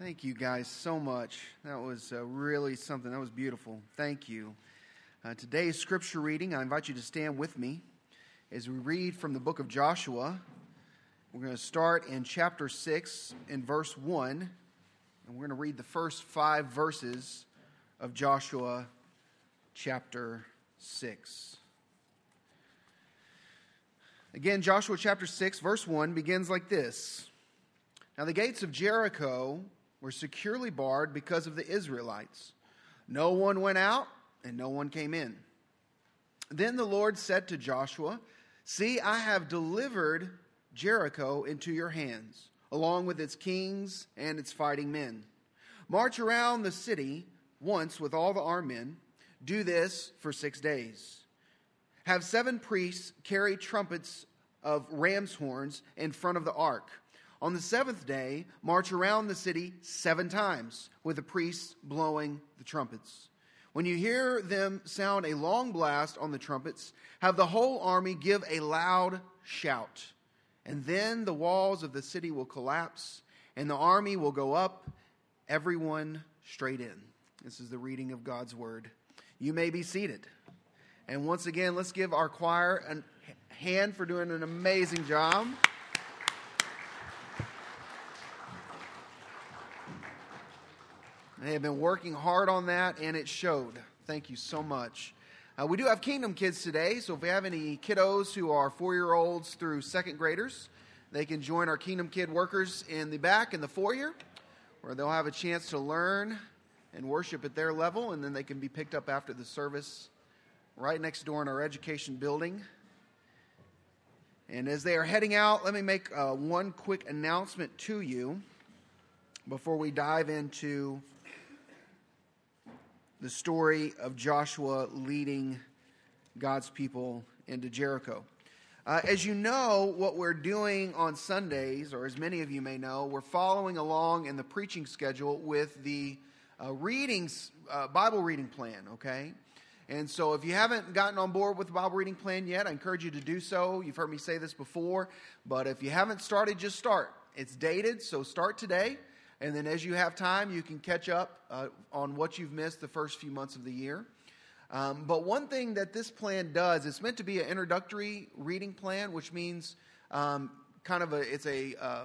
Thank you guys so much. That was uh, really something. That was beautiful. Thank you. Uh, today's scripture reading, I invite you to stand with me as we read from the book of Joshua. We're going to start in chapter 6 in verse 1, and we're going to read the first five verses of Joshua chapter 6. Again, Joshua chapter 6, verse 1 begins like this Now the gates of Jericho were securely barred because of the Israelites. No one went out and no one came in. Then the Lord said to Joshua, See, I have delivered Jericho into your hands, along with its kings and its fighting men. March around the city once with all the armed men. Do this for six days. Have seven priests carry trumpets of ram's horns in front of the ark. On the seventh day, march around the city seven times with the priests blowing the trumpets. When you hear them sound a long blast on the trumpets, have the whole army give a loud shout. And then the walls of the city will collapse, and the army will go up, everyone straight in. This is the reading of God's word. You may be seated. And once again, let's give our choir a hand for doing an amazing job. They have been working hard on that, and it showed. Thank you so much. Uh, we do have Kingdom Kids today, so if we have any kiddos who are four year olds through second graders, they can join our Kingdom Kid workers in the back in the foyer, where they'll have a chance to learn and worship at their level, and then they can be picked up after the service right next door in our education building. And as they are heading out, let me make uh, one quick announcement to you before we dive into the story of Joshua leading God's people into Jericho. Uh, as you know, what we're doing on Sundays, or as many of you may know, we're following along in the preaching schedule with the uh, readings, uh, Bible reading plan, okay? And so, if you haven't gotten on board with the Bible reading plan yet, I encourage you to do so. You've heard me say this before, but if you haven't started, just start. It's dated, so start today. And then, as you have time, you can catch up uh, on what you've missed the first few months of the year. Um, but one thing that this plan does, it's meant to be an introductory reading plan, which means um, kind of a it's a, uh,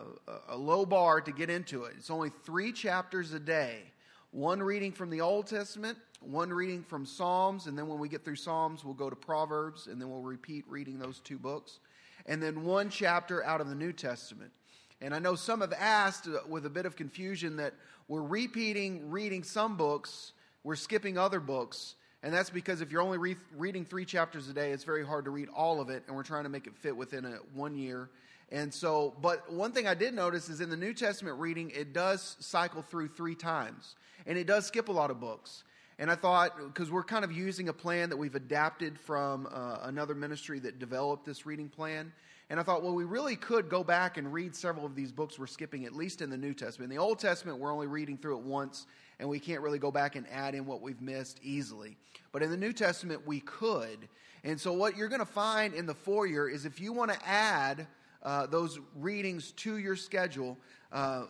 a low bar to get into it. It's only three chapters a day, one reading from the Old Testament one reading from Psalms, and then when we get through Psalms, we'll go to Proverbs, and then we'll repeat reading those two books. And then one chapter out of the New Testament. And I know some have asked uh, with a bit of confusion that we're repeating reading some books, we're skipping other books. And that's because if you're only re- reading three chapters a day, it's very hard to read all of it, and we're trying to make it fit within a, one year. And so, but one thing I did notice is in the New Testament reading, it does cycle through three times, and it does skip a lot of books. And I thought, because we're kind of using a plan that we've adapted from uh, another ministry that developed this reading plan. And I thought, well, we really could go back and read several of these books we're skipping, at least in the New Testament. In the Old Testament, we're only reading through it once, and we can't really go back and add in what we've missed easily. But in the New Testament, we could. And so, what you're going to find in the foyer is if you want to add uh, those readings to your schedule, uh,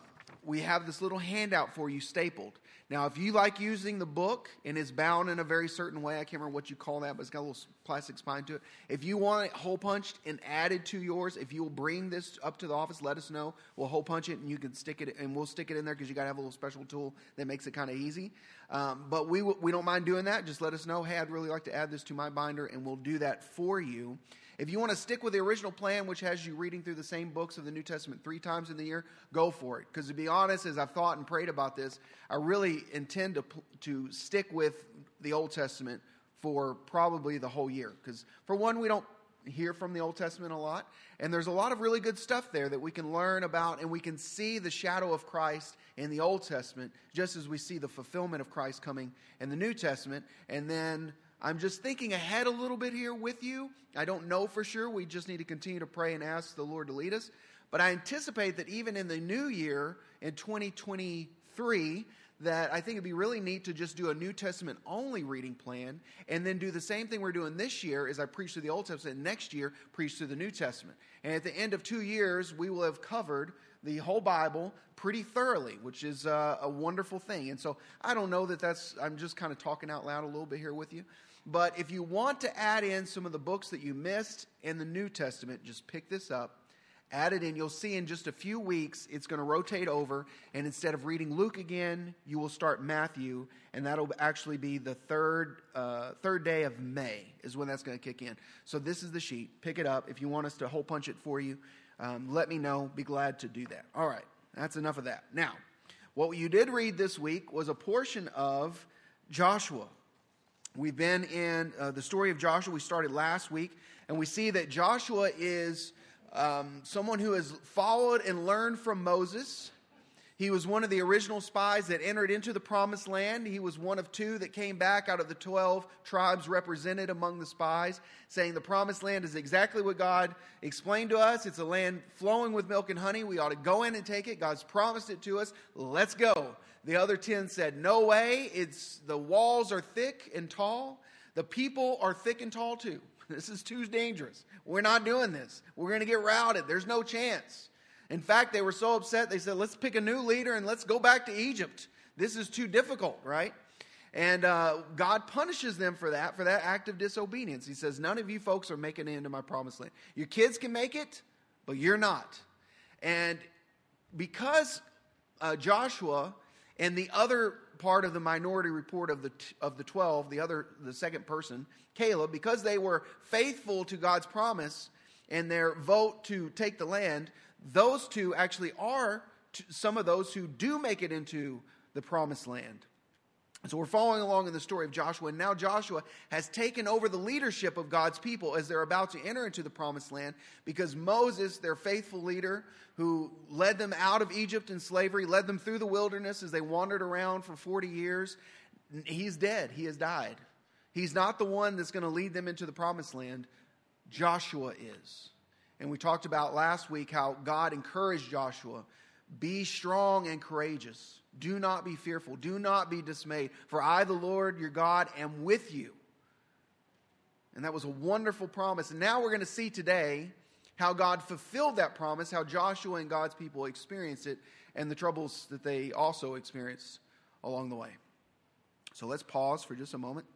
we have this little handout for you stapled. Now, if you like using the book and it's bound in a very certain way, I can't remember what you call that, but it's got a little plastic spine to it. If you want it hole punched and added to yours, if you'll bring this up to the office, let us know. We'll hole punch it and you can stick it, and we'll stick it in there because you got to have a little special tool that makes it kind of easy. Um, but we, we don't mind doing that. Just let us know, hey, I'd really like to add this to my binder, and we'll do that for you. If you want to stick with the original plan, which has you reading through the same books of the New Testament three times in the year, go for it. Because to be honest, as I've thought and prayed about this, I really intend to, to stick with the Old Testament for probably the whole year. Because, for one, we don't hear from the Old Testament a lot, and there's a lot of really good stuff there that we can learn about, and we can see the shadow of Christ in the Old Testament, just as we see the fulfillment of Christ coming in the New Testament. And then I'm just thinking ahead a little bit here with you. I don't know for sure. We just need to continue to pray and ask the Lord to lead us. But I anticipate that even in the new year, in 2023, that I think it'd be really neat to just do a New Testament only reading plan and then do the same thing we're doing this year as I preach through the Old Testament, and next year preach through the New Testament. And at the end of two years, we will have covered the whole Bible pretty thoroughly, which is uh, a wonderful thing. And so I don't know that that's, I'm just kind of talking out loud a little bit here with you. But if you want to add in some of the books that you missed in the New Testament, just pick this up, add it in. You'll see in just a few weeks it's going to rotate over. And instead of reading Luke again, you will start Matthew. And that'll actually be the third, uh, third day of May, is when that's going to kick in. So this is the sheet. Pick it up. If you want us to hole punch it for you, um, let me know. Be glad to do that. All right. That's enough of that. Now, what you did read this week was a portion of Joshua. We've been in uh, the story of Joshua. We started last week, and we see that Joshua is um, someone who has followed and learned from Moses. He was one of the original spies that entered into the promised land. He was one of two that came back out of the 12 tribes represented among the spies, saying the promised land is exactly what God explained to us. It's a land flowing with milk and honey. We ought to go in and take it. God's promised it to us. Let's go. The other 10 said, No way. It's the walls are thick and tall. The people are thick and tall too. This is too dangerous. We're not doing this. We're going to get routed. There's no chance. In fact, they were so upset, they said, let's pick a new leader and let's go back to Egypt. This is too difficult, right? And uh, God punishes them for that, for that act of disobedience. He says, None of you folks are making it into my promised land. Your kids can make it, but you're not. And because uh, Joshua and the other part of the minority report of the, of the 12, the other, the second person, Caleb, because they were faithful to God's promise and their vote to take the land, those two actually are some of those who do make it into the promised land. So we're following along in the story of Joshua, and now Joshua has taken over the leadership of God's people as they're about to enter into the promised land because Moses, their faithful leader, who led them out of Egypt in slavery, led them through the wilderness as they wandered around for 40 years, he's dead. He has died. He's not the one that's going to lead them into the promised land. Joshua is. And we talked about last week how God encouraged Joshua be strong and courageous. Do not be fearful. Do not be dismayed. For I, the Lord your God, am with you. And that was a wonderful promise. And now we're going to see today how God fulfilled that promise, how Joshua and God's people experienced it, and the troubles that they also experienced along the way. So let's pause for just a moment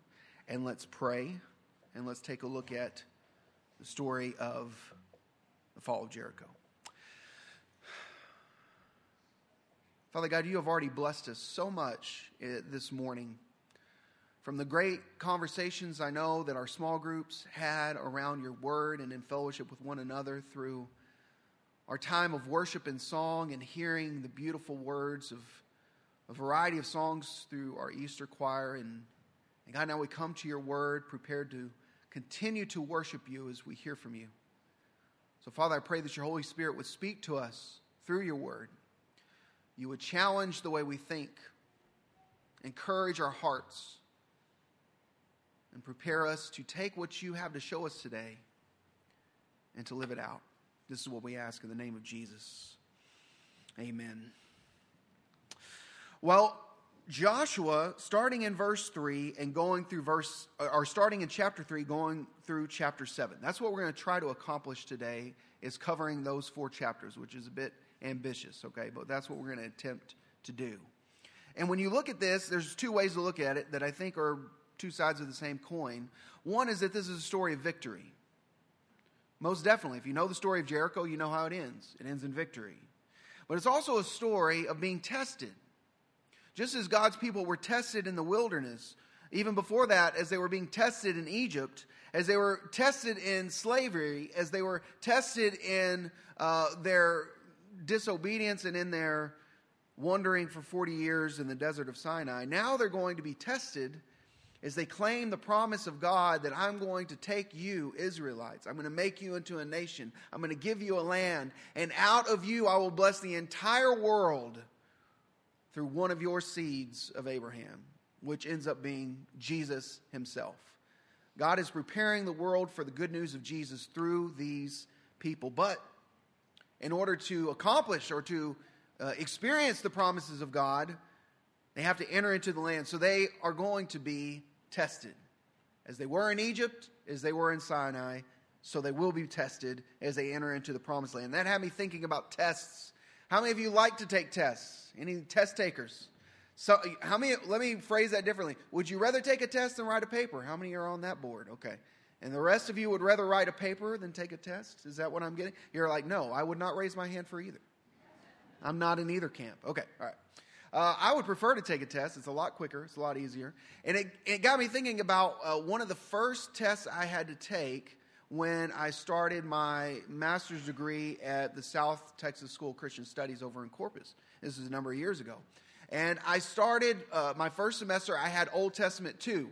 and let's pray and let's take a look at the story of the fall of Jericho. Father God, you have already blessed us so much eh, this morning. From the great conversations I know that our small groups had around your word and in fellowship with one another through our time of worship and song and hearing the beautiful words of a variety of songs through our Easter choir. And, and God, now we come to your word prepared to continue to worship you as we hear from you. So, Father, I pray that your Holy Spirit would speak to us through your word. You would challenge the way we think, encourage our hearts, and prepare us to take what you have to show us today and to live it out. This is what we ask in the name of Jesus. Amen. Well, Joshua, starting in verse 3 and going through verse, or starting in chapter 3, going through chapter 7. That's what we're going to try to accomplish today, is covering those four chapters, which is a bit ambitious, okay? But that's what we're going to attempt to do. And when you look at this, there's two ways to look at it that I think are two sides of the same coin. One is that this is a story of victory. Most definitely. If you know the story of Jericho, you know how it ends. It ends in victory. But it's also a story of being tested. Just as God's people were tested in the wilderness, even before that, as they were being tested in Egypt, as they were tested in slavery, as they were tested in uh, their disobedience and in their wandering for 40 years in the desert of Sinai, now they're going to be tested as they claim the promise of God that I'm going to take you, Israelites. I'm going to make you into a nation. I'm going to give you a land. And out of you I will bless the entire world through one of your seeds of Abraham, which ends up being Jesus himself. God is preparing the world for the good news of Jesus through these people. But in order to accomplish or to uh, experience the promises of God, they have to enter into the land. So they are going to be tested. As they were in Egypt, as they were in Sinai, so they will be tested as they enter into the promised land. That had me thinking about tests How many of you like to take tests? Any test takers? So, how many? Let me phrase that differently. Would you rather take a test than write a paper? How many are on that board? Okay. And the rest of you would rather write a paper than take a test? Is that what I'm getting? You're like, no, I would not raise my hand for either. I'm not in either camp. Okay, all right. Uh, I would prefer to take a test. It's a lot quicker, it's a lot easier. And it, it got me thinking about uh, one of the first tests I had to take when I started my master's degree at the South Texas School of Christian Studies over in Corpus. This was a number of years ago. And I started uh, my first semester, I had Old Testament 2.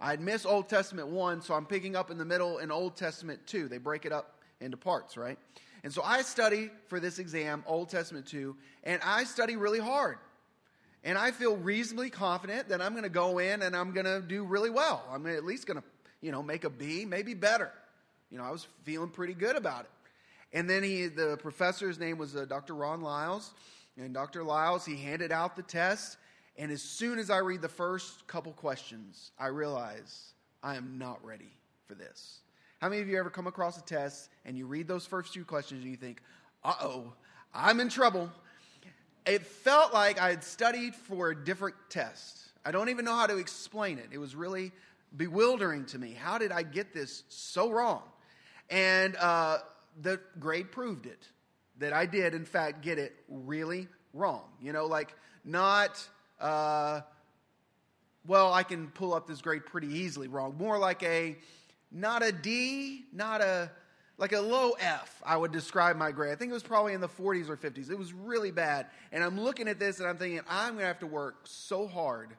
I had missed Old Testament 1, so I'm picking up in the middle in Old Testament 2. They break it up into parts, right? And so I study for this exam, Old Testament 2, and I study really hard. And I feel reasonably confident that I'm going to go in and I'm going to do really well. I'm at least going to, you know, make a B, maybe better. You know, I was feeling pretty good about it. And then he, the professor's name was uh, Dr. Ron Lyles. And Dr. Lyles, he handed out the test. And as soon as I read the first couple questions, I realize I am not ready for this. How many of you ever come across a test and you read those first few questions and you think, uh oh, I'm in trouble? It felt like I had studied for a different test. I don't even know how to explain it. It was really bewildering to me. How did I get this so wrong? And uh, the grade proved it that I did, in fact, get it really wrong. You know, like not, uh, well, I can pull up this grade pretty easily wrong. More like a, not a D, not a, like a low F, I would describe my grade. I think it was probably in the 40s or 50s. It was really bad. And I'm looking at this and I'm thinking, I'm going to have to work so hard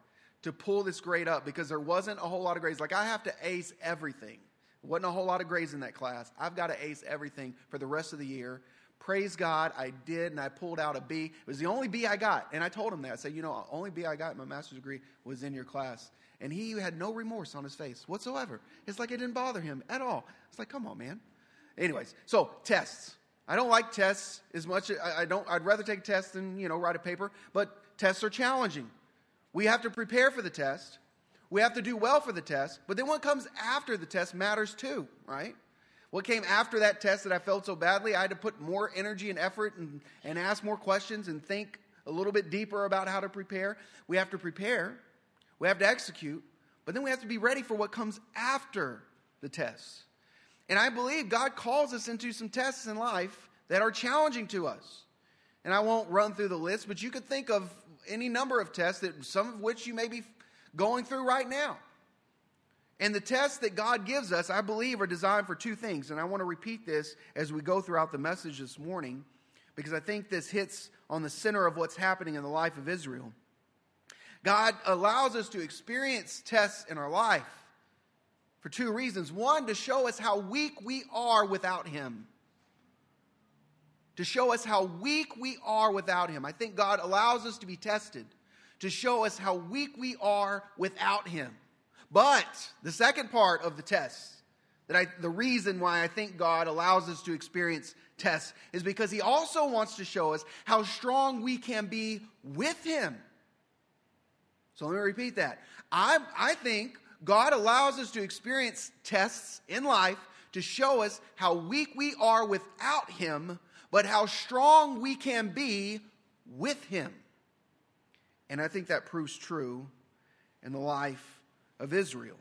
to pull this grade up because there wasn't a whole lot of grades. Like, I have to ace everything. Wasn't a whole lot of grades in that class. I've got to ace everything for the rest of the year. Praise God, I did, and I pulled out a B. It was the only B I got. And I told him that. I said, you know, only B I got in my master's degree was in your class. And he had no remorse on his face whatsoever. It's like it didn't bother him at all. It's like, come on, man. Anyways, so tests. I don't like tests as much. I, I don't. I'd rather take tests than you know write a paper. But tests are challenging. We have to prepare for the test. We have to do well for the test, but then what comes after the test matters too, right? What came after that test that I felt so badly, I had to put more energy and effort and, and ask more questions and think a little bit deeper about how to prepare. We have to prepare, we have to execute, but then we have to be ready for what comes after the test. And I believe God calls us into some tests in life that are challenging to us. And I won't run through the list, but you could think of any number of tests that some of which you may be going through right now. And the tests that God gives us, I believe, are designed for two things. And I want to repeat this as we go throughout the message this morning because I think this hits on the center of what's happening in the life of Israel. God allows us to experience tests in our life for two reasons. One, to show us how weak we are without Him. To show us how weak we are without Him. I think God allows us to be tested to show us how weak we are without Him. But the second part of the test, that I, the reason why I think God allows us to experience tests is because He also wants to show us how strong we can be with Him. So let me repeat that. I, I think God allows us to experience tests in life to show us how weak we are without Him, but how strong we can be with Him. And I think that proves true in the life of Israel.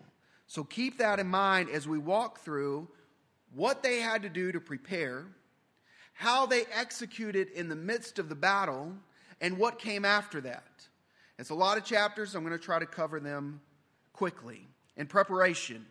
So keep that in mind as we walk through what they had to do to prepare, how they executed in the midst of the battle, and what came after that. It's a lot of chapters. I'm going to try to cover them quickly. In preparation,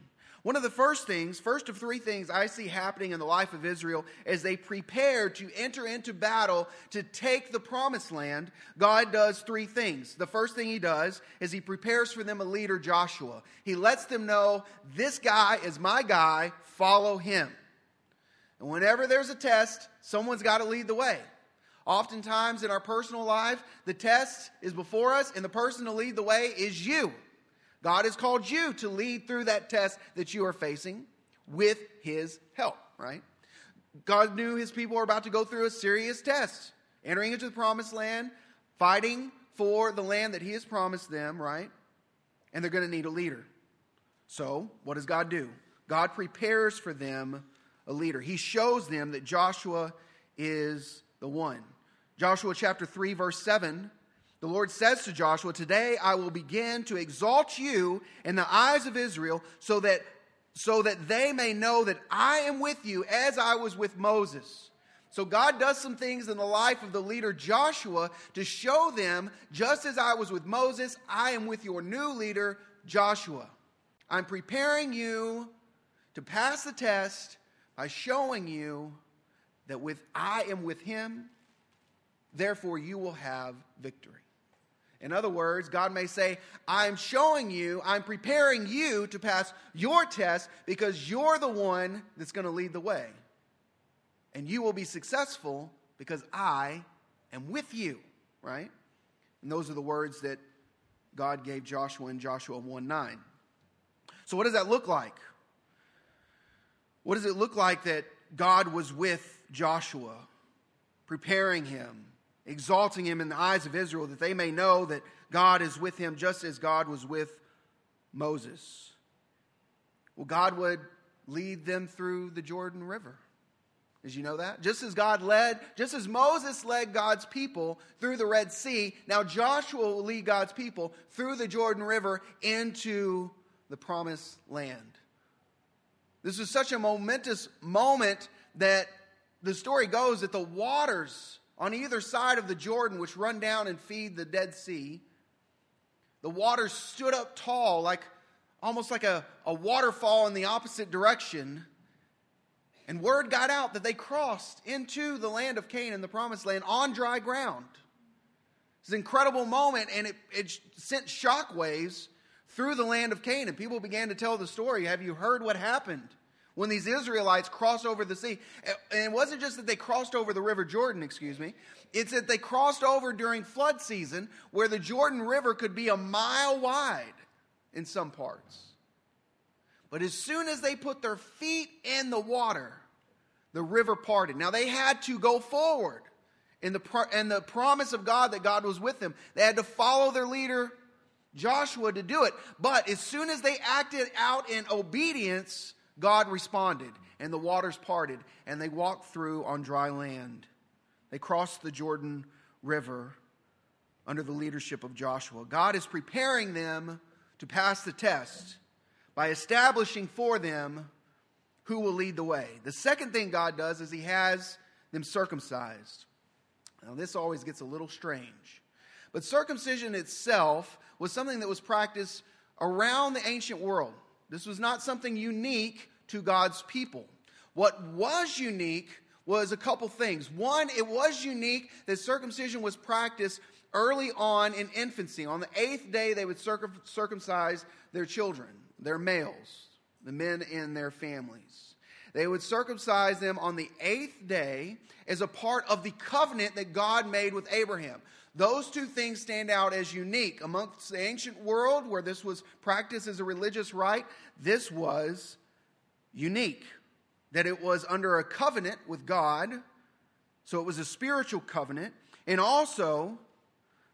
one of the first things, first of three things I see happening in the life of Israel as they prepare to enter into battle to take the promised land, God does three things. The first thing he does is he prepares for them a leader, Joshua. He lets them know, this guy is my guy, follow him. And whenever there's a test, someone's got to lead the way. Oftentimes in our personal life, the test is before us, and the person to lead the way is you. God has called you to lead through that test that you are facing with His help, right? God knew His people were about to go through a serious test, entering into the promised land, fighting for the land that He has promised them, right? And they're going to need a leader. So, what does God do? God prepares for them a leader. He shows them that Joshua is the one. Joshua chapter 3, verse 7, the Lord says to Joshua, Today I will begin to exalt you in the eyes of Israel so that, so that they may know that I am with you as I was with Moses. So God does some things in the life of the leader Joshua to show them, just as I was with Moses, I am with your new leader, Joshua. I'm preparing you to pass the test by showing you that with I am with him, therefore you will have victory. In other words, God may say, I'm showing you, I'm preparing you to pass your test because you're the one that's going to lead the way. And you will be successful because I am with you, right? And those are the words that God gave Joshua in Joshua 1 9. So, what does that look like? What does it look like that God was with Joshua, preparing him? Exalting him in the eyes of Israel, that they may know that God is with him just as God was with Moses. Well, God would lead them through the Jordan River. Did you know that? Just as God led, just as Moses led God's people through the Red Sea, now Joshua will lead God's people through the Jordan River into the promised land. This is such a momentous moment that the story goes that the waters on either side of the Jordan, which run down and feed the Dead Sea, the water stood up tall, like almost like a, a waterfall in the opposite direction. And word got out that they crossed into the land of Canaan, the promised land, on dry ground. It's an incredible moment, and it, it sent shockwaves through the land of Canaan. People began to tell the story. Have you heard what happened? When these Israelites crossed over the sea. And it wasn't just that they crossed over the River Jordan, excuse me, it's that they crossed over during flood season where the Jordan River could be a mile wide in some parts. But as soon as they put their feet in the water, the river parted. Now they had to go forward in the, in the promise of God that God was with them. They had to follow their leader, Joshua, to do it. But as soon as they acted out in obedience, God responded, and the waters parted, and they walked through on dry land. They crossed the Jordan River under the leadership of Joshua. God is preparing them to pass the test by establishing for them who will lead the way. The second thing God does is He has them circumcised. Now, this always gets a little strange. But circumcision itself was something that was practiced around the ancient world. This was not something unique to God's people. What was unique was a couple things. One, it was unique that circumcision was practiced early on in infancy. On the eighth day, they would circumcise their children, their males, the men in their families. They would circumcise them on the eighth day as a part of the covenant that God made with Abraham. Those two things stand out as unique. Amongst the ancient world, where this was practiced as a religious rite, this was unique. That it was under a covenant with God, so it was a spiritual covenant, and also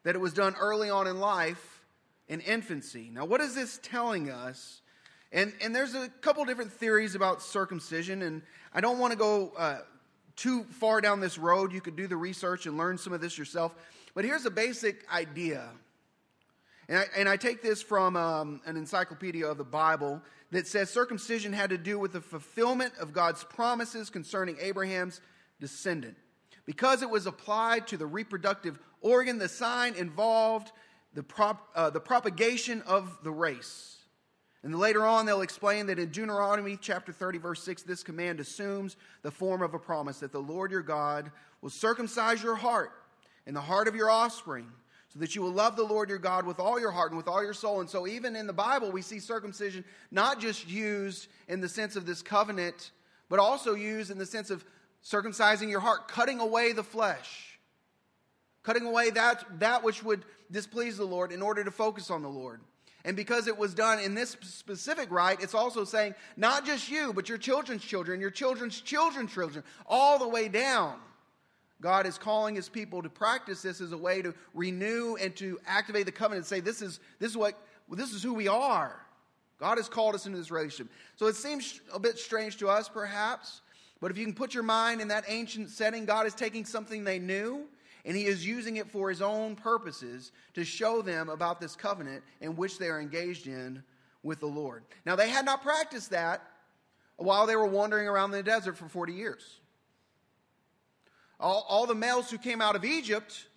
that it was done early on in life in infancy. Now, what is this telling us? And, and there's a couple different theories about circumcision, and I don't want to go uh, too far down this road. You could do the research and learn some of this yourself. But here's a basic idea. And I, and I take this from um, an encyclopedia of the Bible that says circumcision had to do with the fulfillment of God's promises concerning Abraham's descendant. Because it was applied to the reproductive organ, the sign involved the, prop, uh, the propagation of the race. And later on, they'll explain that in Deuteronomy chapter 30, verse 6, this command assumes the form of a promise that the Lord your God will circumcise your heart and the heart of your offspring, so that you will love the Lord your God with all your heart and with all your soul. And so, even in the Bible, we see circumcision not just used in the sense of this covenant, but also used in the sense of circumcising your heart, cutting away the flesh, cutting away that, that which would displease the Lord in order to focus on the Lord. And because it was done in this specific rite, it's also saying not just you, but your children's children, your children's children's children, all the way down. God is calling his people to practice this as a way to renew and to activate the covenant and say, this is, this is, what, this is who we are. God has called us into this relationship. So it seems a bit strange to us, perhaps, but if you can put your mind in that ancient setting, God is taking something they knew and he is using it for his own purposes to show them about this covenant in which they are engaged in with the Lord. Now, they had not practiced that while they were wandering around the desert for 40 years. All, all the males who came out of Egypt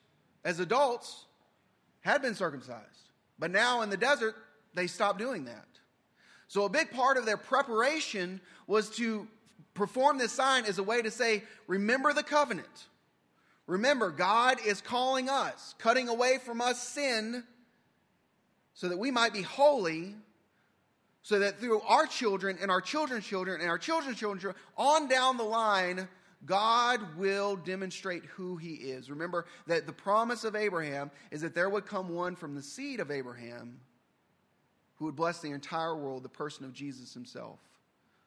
as adults had been circumcised. But now in the desert, they stopped doing that. So, a big part of their preparation was to perform this sign as a way to say, Remember the covenant. Remember, God is calling us, cutting away from us sin so that we might be holy, so that through our children and our children's children and our children's children, on down the line, God will demonstrate who he is. Remember that the promise of Abraham is that there would come one from the seed of Abraham who would bless the entire world, the person of Jesus himself.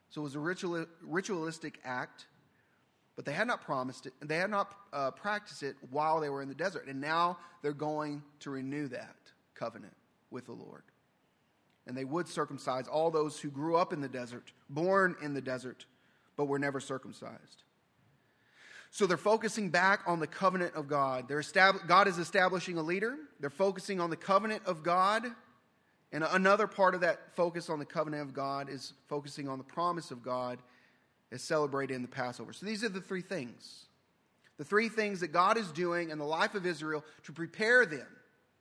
So it was a ritual, ritualistic act, but they had not promised it, they had not uh, practiced it while they were in the desert. And now they're going to renew that covenant with the Lord. And they would circumcise all those who grew up in the desert, born in the desert, but were never circumcised. So they're focusing back on the covenant of God. Estab- God is establishing a leader. They're focusing on the covenant of God. And another part of that focus on the covenant of God is focusing on the promise of God as celebrated in the Passover. So these are the three things. The three things that God is doing in the life of Israel to prepare them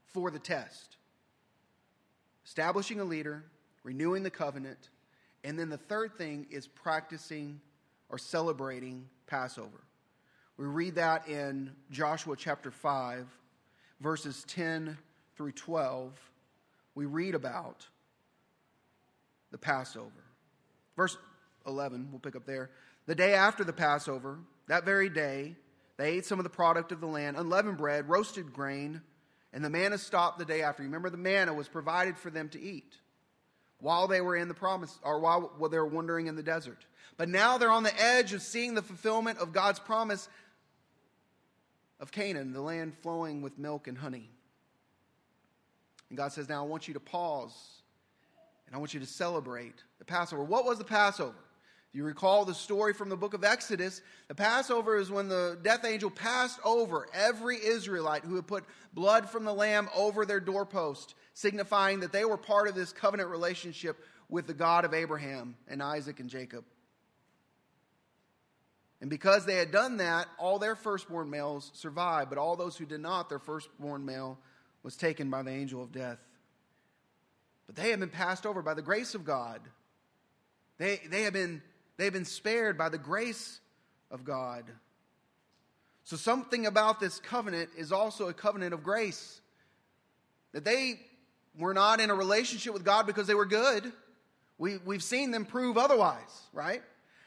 for the test establishing a leader, renewing the covenant, and then the third thing is practicing or celebrating Passover. We read that in Joshua chapter 5, verses 10 through 12. We read about the Passover. Verse 11, we'll pick up there. The day after the Passover, that very day, they ate some of the product of the land, unleavened bread, roasted grain, and the manna stopped the day after. Remember, the manna was provided for them to eat while they were in the promise, or while, while they were wandering in the desert. But now they're on the edge of seeing the fulfillment of God's promise of Canaan, the land flowing with milk and honey. And God says, Now I want you to pause and I want you to celebrate the Passover. What was the Passover? If you recall the story from the book of Exodus, the Passover is when the death angel passed over every Israelite who had put blood from the lamb over their doorpost, signifying that they were part of this covenant relationship with the God of Abraham and Isaac and Jacob. And because they had done that, all their firstborn males survived, but all those who did not, their firstborn male was taken by the angel of death. But they have been passed over by the grace of God. They, they, have been, they have been spared by the grace of God. So, something about this covenant is also a covenant of grace. That they were not in a relationship with God because they were good. We, we've seen them prove otherwise, right?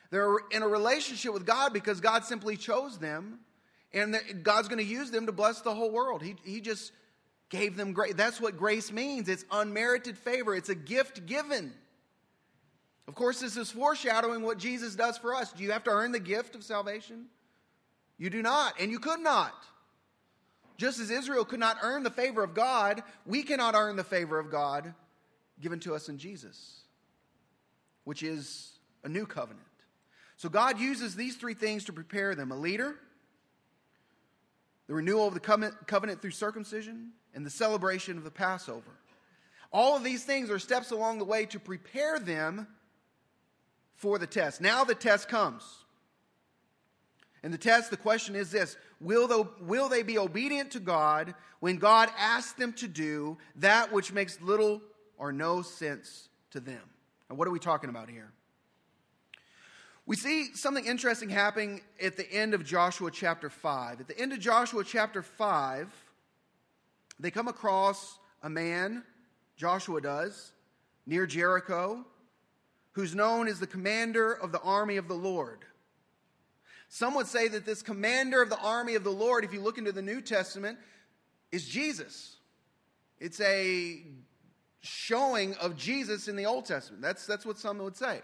They're in a relationship with God because God simply chose them, and God's going to use them to bless the whole world. He, he just gave them grace. That's what grace means it's unmerited favor, it's a gift given. Of course, this is foreshadowing what Jesus does for us. Do you have to earn the gift of salvation? You do not, and you could not. Just as Israel could not earn the favor of God, we cannot earn the favor of God given to us in Jesus, which is a new covenant. So God uses these three things to prepare them a leader, the renewal of the covenant through circumcision, and the celebration of the Passover. All of these things are steps along the way to prepare them for the test. Now the test comes. And the test, the question is this will they, will they be obedient to God when God asks them to do that which makes little or no sense to them? And what are we talking about here? We see something interesting happening at the end of Joshua chapter 5. At the end of Joshua chapter 5, they come across a man, Joshua does, near Jericho, who's known as the commander of the army of the Lord. Some would say that this commander of the army of the Lord, if you look into the New Testament, is Jesus. It's a showing of Jesus in the Old Testament. That's, that's what some would say.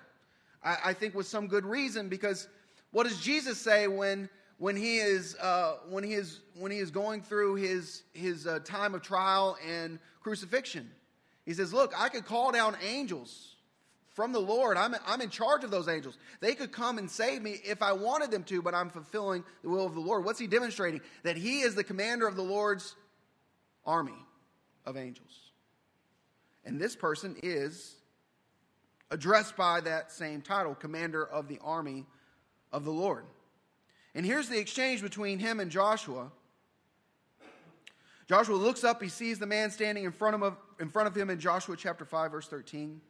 I, I think with some good reason, because what does Jesus say when when he is uh, when he is when he is going through his his uh, time of trial and crucifixion? He says, "Look, I could call down angels from the Lord. I'm, I'm in charge of those angels. They could come and save me if I wanted them to, but I'm fulfilling the will of the Lord. What's he demonstrating? That he is the commander of the Lord's army of angels. And this person is addressed by that same title, commander of the army of the Lord. And here's the exchange between him and Joshua. Joshua looks up, he sees the man standing in front of, in front of him in Joshua chapter 5, verse 13,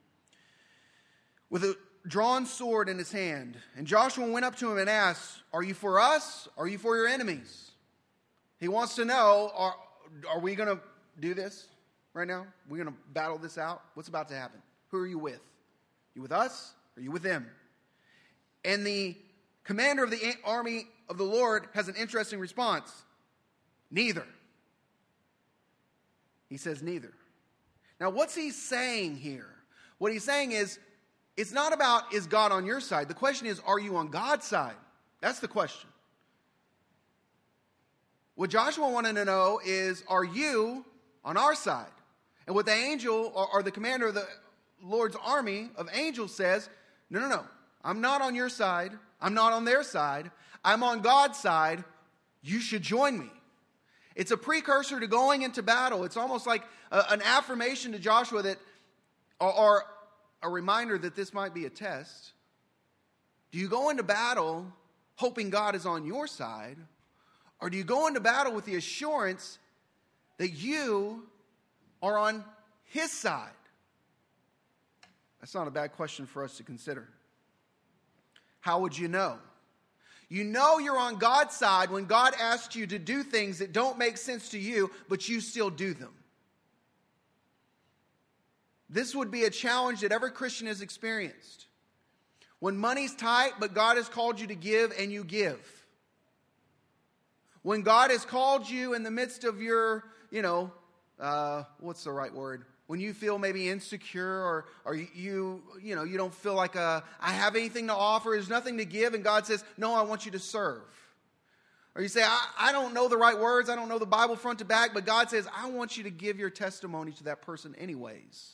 with a drawn sword in his hand. And Joshua went up to him and asked, Are you for us? Are you for your enemies? He wants to know, Are, are we going to do this right now? We're going to battle this out? What's about to happen? Who are you with? You with us? Or are you with them? And the commander of the army of the Lord has an interesting response neither. He says neither. Now, what's he saying here? What he's saying is, it's not about is God on your side. The question is, are you on God's side? That's the question. What Joshua wanted to know is, are you on our side? And what the angel or, or the commander of the Lord's army of angels says, no, no, no. I'm not on your side. I'm not on their side. I'm on God's side. You should join me. It's a precursor to going into battle. It's almost like a, an affirmation to Joshua that, or, or a reminder that this might be a test. Do you go into battle hoping God is on your side? Or do you go into battle with the assurance that you are on his side? That's not a bad question for us to consider. How would you know? You know you're on God's side when God asks you to do things that don't make sense to you, but you still do them. This would be a challenge that every Christian has experienced. When money's tight, but God has called you to give and you give. When God has called you in the midst of your, you know, uh, what's the right word? When you feel maybe insecure or, or you, you know, you don't feel like a, I have anything to offer, there's nothing to give, and God says, No, I want you to serve. Or you say, I, I don't know the right words, I don't know the Bible front to back, but God says, I want you to give your testimony to that person anyways.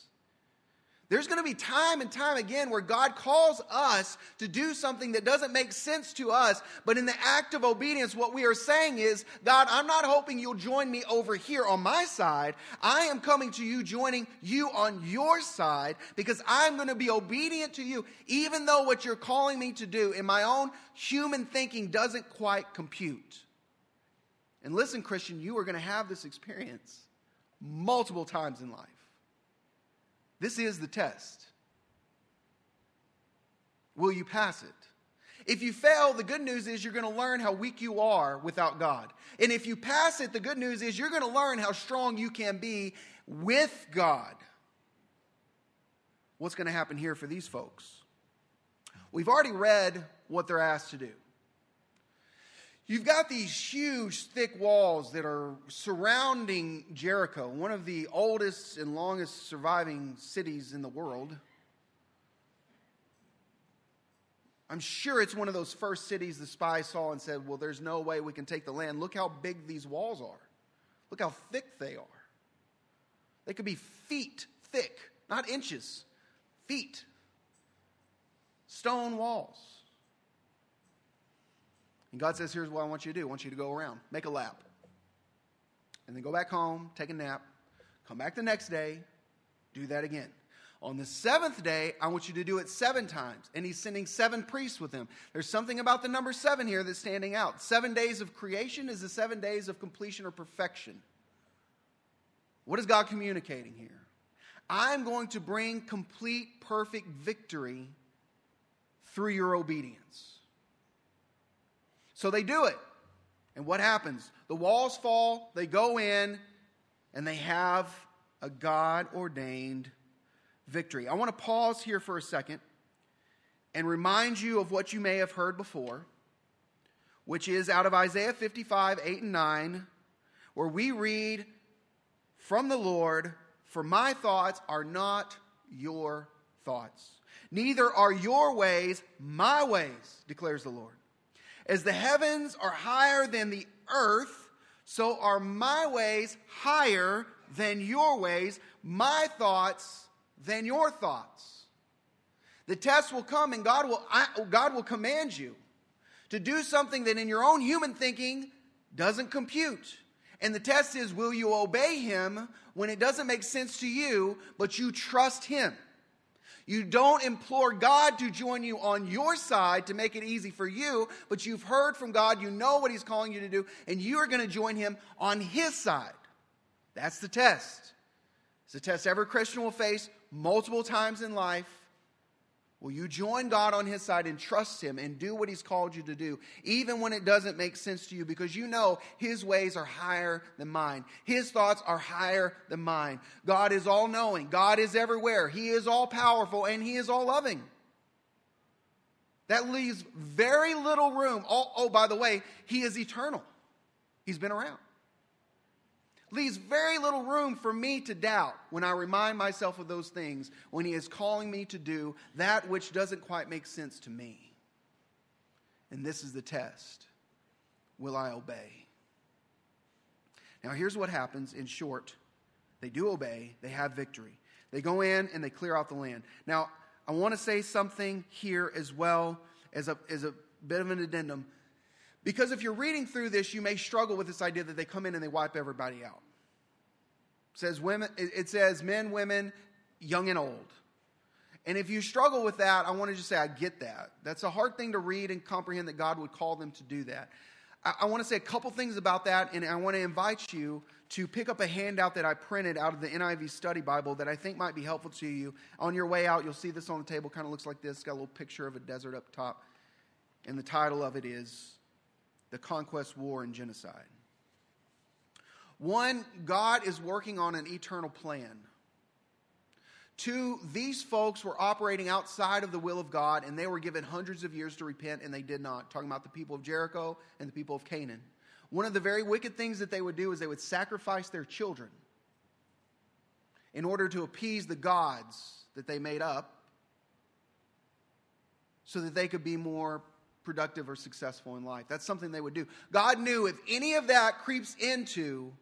There's going to be time and time again where God calls us to do something that doesn't make sense to us, but in the act of obedience, what we are saying is, God, I'm not hoping you'll join me over here on my side. I am coming to you, joining you on your side, because I'm going to be obedient to you, even though what you're calling me to do in my own human thinking doesn't quite compute. And listen, Christian, you are going to have this experience multiple times in life. This is the test. Will you pass it? If you fail, the good news is you're going to learn how weak you are without God. And if you pass it, the good news is you're going to learn how strong you can be with God. What's going to happen here for these folks? We've already read what they're asked to do. You've got these huge, thick walls that are surrounding Jericho, one of the oldest and longest surviving cities in the world. I'm sure it's one of those first cities the spies saw and said, Well, there's no way we can take the land. Look how big these walls are. Look how thick they are. They could be feet thick, not inches, feet. Stone walls. And God says, Here's what I want you to do I want you to go around, make a lap. And then go back home, take a nap, come back the next day, do that again. On the seventh day, I want you to do it seven times. And he's sending seven priests with him. There's something about the number seven here that's standing out. Seven days of creation is the seven days of completion or perfection. What is God communicating here? I'm going to bring complete, perfect victory through your obedience. So they do it. And what happens? The walls fall, they go in, and they have a God ordained victory. I want to pause here for a second and remind you of what you may have heard before, which is out of Isaiah 55, 8 and 9, where we read from the Lord, For my thoughts are not your thoughts, neither are your ways my ways, declares the Lord. As the heavens are higher than the earth, so are my ways higher than your ways, my thoughts than your thoughts. The test will come and God will, God will command you to do something that in your own human thinking doesn't compute. And the test is will you obey him when it doesn't make sense to you, but you trust him? You don't implore God to join you on your side to make it easy for you, but you've heard from God, you know what he's calling you to do, and you are going to join him on his side. That's the test. It's a test every Christian will face multiple times in life. Will you join God on His side and trust Him and do what He's called you to do, even when it doesn't make sense to you, because you know His ways are higher than mine? His thoughts are higher than mine. God is all knowing, God is everywhere, He is all powerful, and He is all loving. That leaves very little room. Oh, oh by the way, He is eternal, He's been around leaves very little room for me to doubt when I remind myself of those things when He is calling me to do that which doesn't quite make sense to me. And this is the test Will I obey? Now, here's what happens in short they do obey, they have victory. They go in and they clear out the land. Now, I want to say something here as well as a, as a bit of an addendum. Because if you're reading through this, you may struggle with this idea that they come in and they wipe everybody out. It says women, it says men, women, young and old. And if you struggle with that, I want to just say I get that. That's a hard thing to read and comprehend that God would call them to do that. I, I want to say a couple things about that, and I want to invite you to pick up a handout that I printed out of the NIV Study Bible that I think might be helpful to you. On your way out, you'll see this on the table. Kind of looks like this. It's got a little picture of a desert up top, and the title of it is the conquest, war, and genocide. One, God is working on an eternal plan. Two, these folks were operating outside of the will of God and they were given hundreds of years to repent and they did not. Talking about the people of Jericho and the people of Canaan. One of the very wicked things that they would do is they would sacrifice their children in order to appease the gods that they made up so that they could be more productive or successful in life. That's something they would do. God knew if any of that creeps into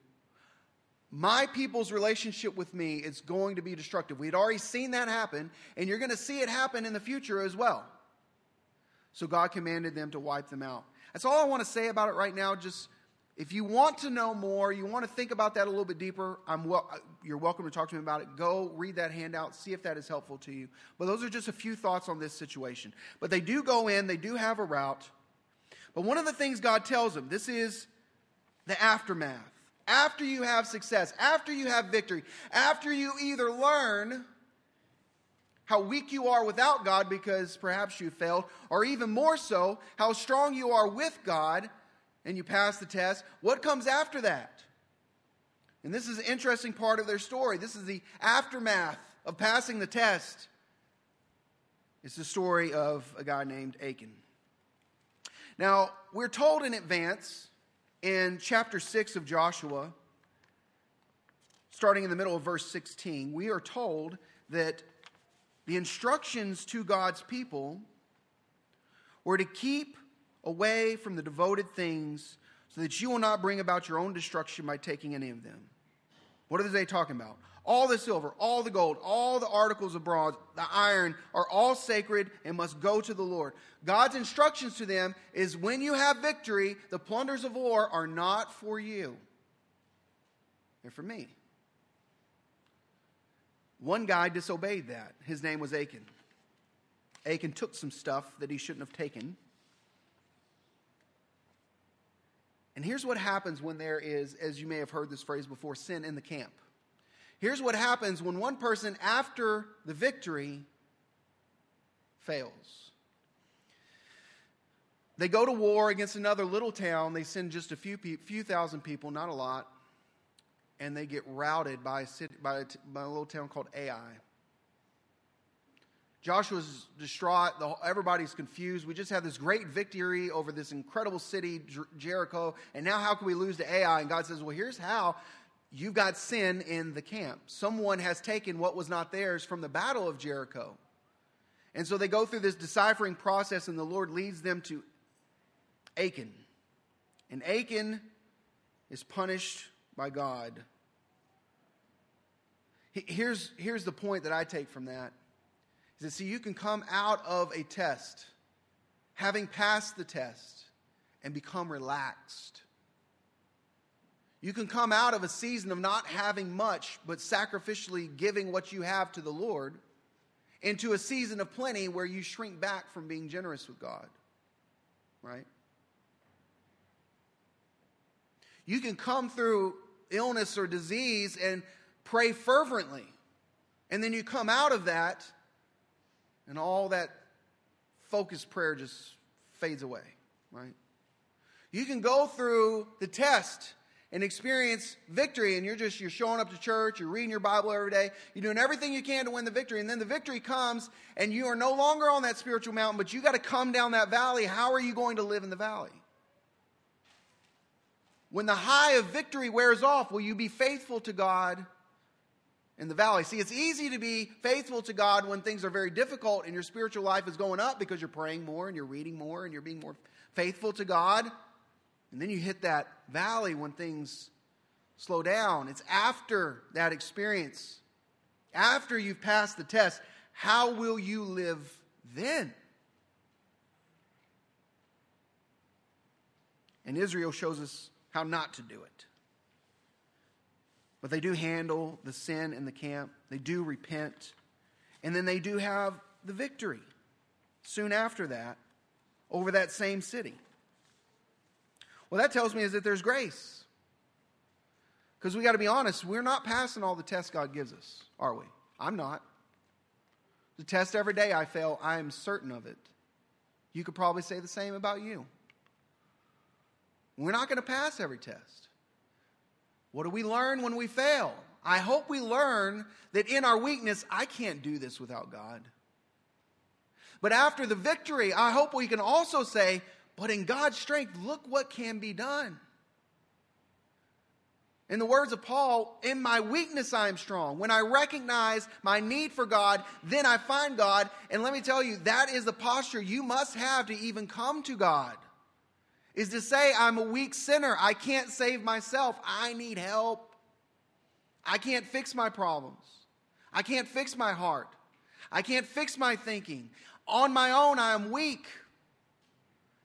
my people's relationship with me, it's going to be destructive. We had already seen that happen, and you're going to see it happen in the future as well. So God commanded them to wipe them out. That's all I want to say about it right now. Just if you want to know more, you want to think about that a little bit deeper, I'm you're welcome to talk to me about it. Go read that handout, see if that is helpful to you. But those are just a few thoughts on this situation. But they do go in, they do have a rout. But one of the things God tells them, this is the aftermath. After you have success, after you have victory, after you either learn how weak you are without God because perhaps you failed, or even more so, how strong you are with God and you pass the test, what comes after that? And this is an interesting part of their story. This is the aftermath of passing the test. It's the story of a guy named Achan. Now, we're told in advance in chapter 6 of Joshua, starting in the middle of verse 16, we are told that the instructions to God's people were to keep away from the devoted things so that you will not bring about your own destruction by taking any of them. What are they talking about? All the silver, all the gold, all the articles of bronze, the iron are all sacred and must go to the Lord. God's instructions to them is when you have victory, the plunders of war are not for you, they're for me. One guy disobeyed that. His name was Achan. Achan took some stuff that he shouldn't have taken And here's what happens when there is, as you may have heard this phrase before, sin in the camp. Here's what happens when one person, after the victory, fails. They go to war against another little town. They send just a few, few thousand people, not a lot, and they get routed by a, city, by a, by a little town called Ai. Joshua's distraught. Everybody's confused. We just had this great victory over this incredible city, Jer- Jericho, and now how can we lose to Ai? And God says, Well, here's how. You've got sin in the camp. Someone has taken what was not theirs from the battle of Jericho. And so they go through this deciphering process, and the Lord leads them to Achan. And Achan is punished by God. Here's, here's the point that I take from that He said, See, you can come out of a test, having passed the test, and become relaxed. You can come out of a season of not having much, but sacrificially giving what you have to the Lord, into a season of plenty where you shrink back from being generous with God. Right? You can come through illness or disease and pray fervently. And then you come out of that, and all that focused prayer just fades away, right? You can go through the test and experience victory and you're just you're showing up to church you're reading your bible every day you're doing everything you can to win the victory and then the victory comes and you are no longer on that spiritual mountain but you got to come down that valley how are you going to live in the valley when the high of victory wears off will you be faithful to god in the valley see it's easy to be faithful to god when things are very difficult and your spiritual life is going up because you're praying more and you're reading more and you're being more faithful to god and then you hit that valley when things slow down. It's after that experience, after you've passed the test. How will you live then? And Israel shows us how not to do it. But they do handle the sin in the camp, they do repent, and then they do have the victory soon after that over that same city. What that tells me is that there's grace. Because we got to be honest, we're not passing all the tests God gives us, are we? I'm not. The test every day I fail, I am certain of it. You could probably say the same about you. We're not going to pass every test. What do we learn when we fail? I hope we learn that in our weakness, I can't do this without God. But after the victory, I hope we can also say, but in God's strength, look what can be done. In the words of Paul, in my weakness I am strong. When I recognize my need for God, then I find God. And let me tell you, that is the posture you must have to even come to God. Is to say, I'm a weak sinner. I can't save myself. I need help. I can't fix my problems. I can't fix my heart. I can't fix my thinking. On my own, I am weak.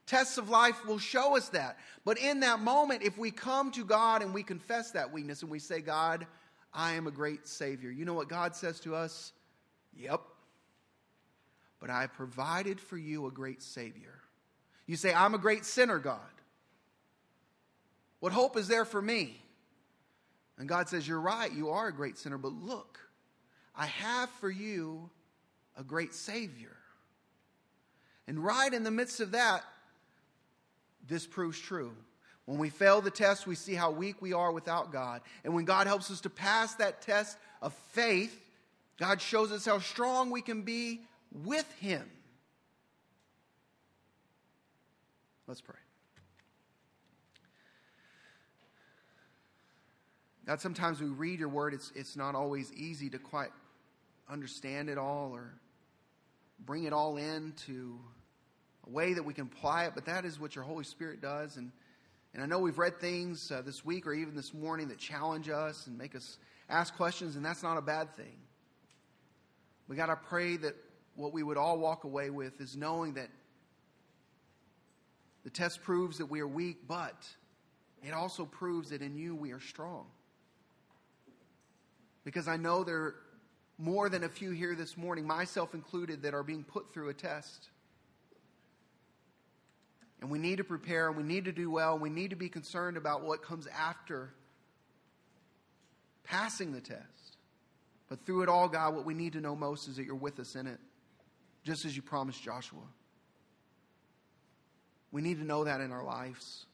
Tests of life will show us that. But in that moment, if we come to God and we confess that weakness and we say, God, I am a great Savior, you know what God says to us? Yep. But I have provided for you a great Savior. You say, I'm a great sinner, God. What hope is there for me? And God says, You're right, you are a great sinner, but look, I have for you a great Savior. And right in the midst of that, this proves true. When we fail the test, we see how weak we are without God. And when God helps us to pass that test of faith, God shows us how strong we can be with Him. Let's pray. God, sometimes we read your word, it's, it's not always easy to quite understand it all or bring it all into a way that we can apply it, but that is what your Holy Spirit does. And, and I know we've read things uh, this week or even this morning that challenge us and make us ask questions, and that's not a bad thing. We got to pray that what we would all walk away with is knowing that the test proves that we are weak, but it also proves that in you we are strong. Because I know there are more than a few here this morning, myself included, that are being put through a test. And we need to prepare and we need to do well. And we need to be concerned about what comes after passing the test. But through it all, God, what we need to know most is that you're with us in it, just as you promised Joshua. We need to know that in our lives.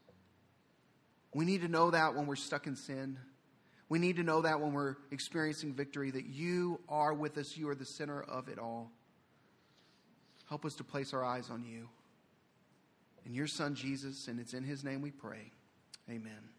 We need to know that when we're stuck in sin. We need to know that when we're experiencing victory, that you are with us. You are the center of it all. Help us to place our eyes on you in your Son, Jesus, and it's in his name we pray. Amen.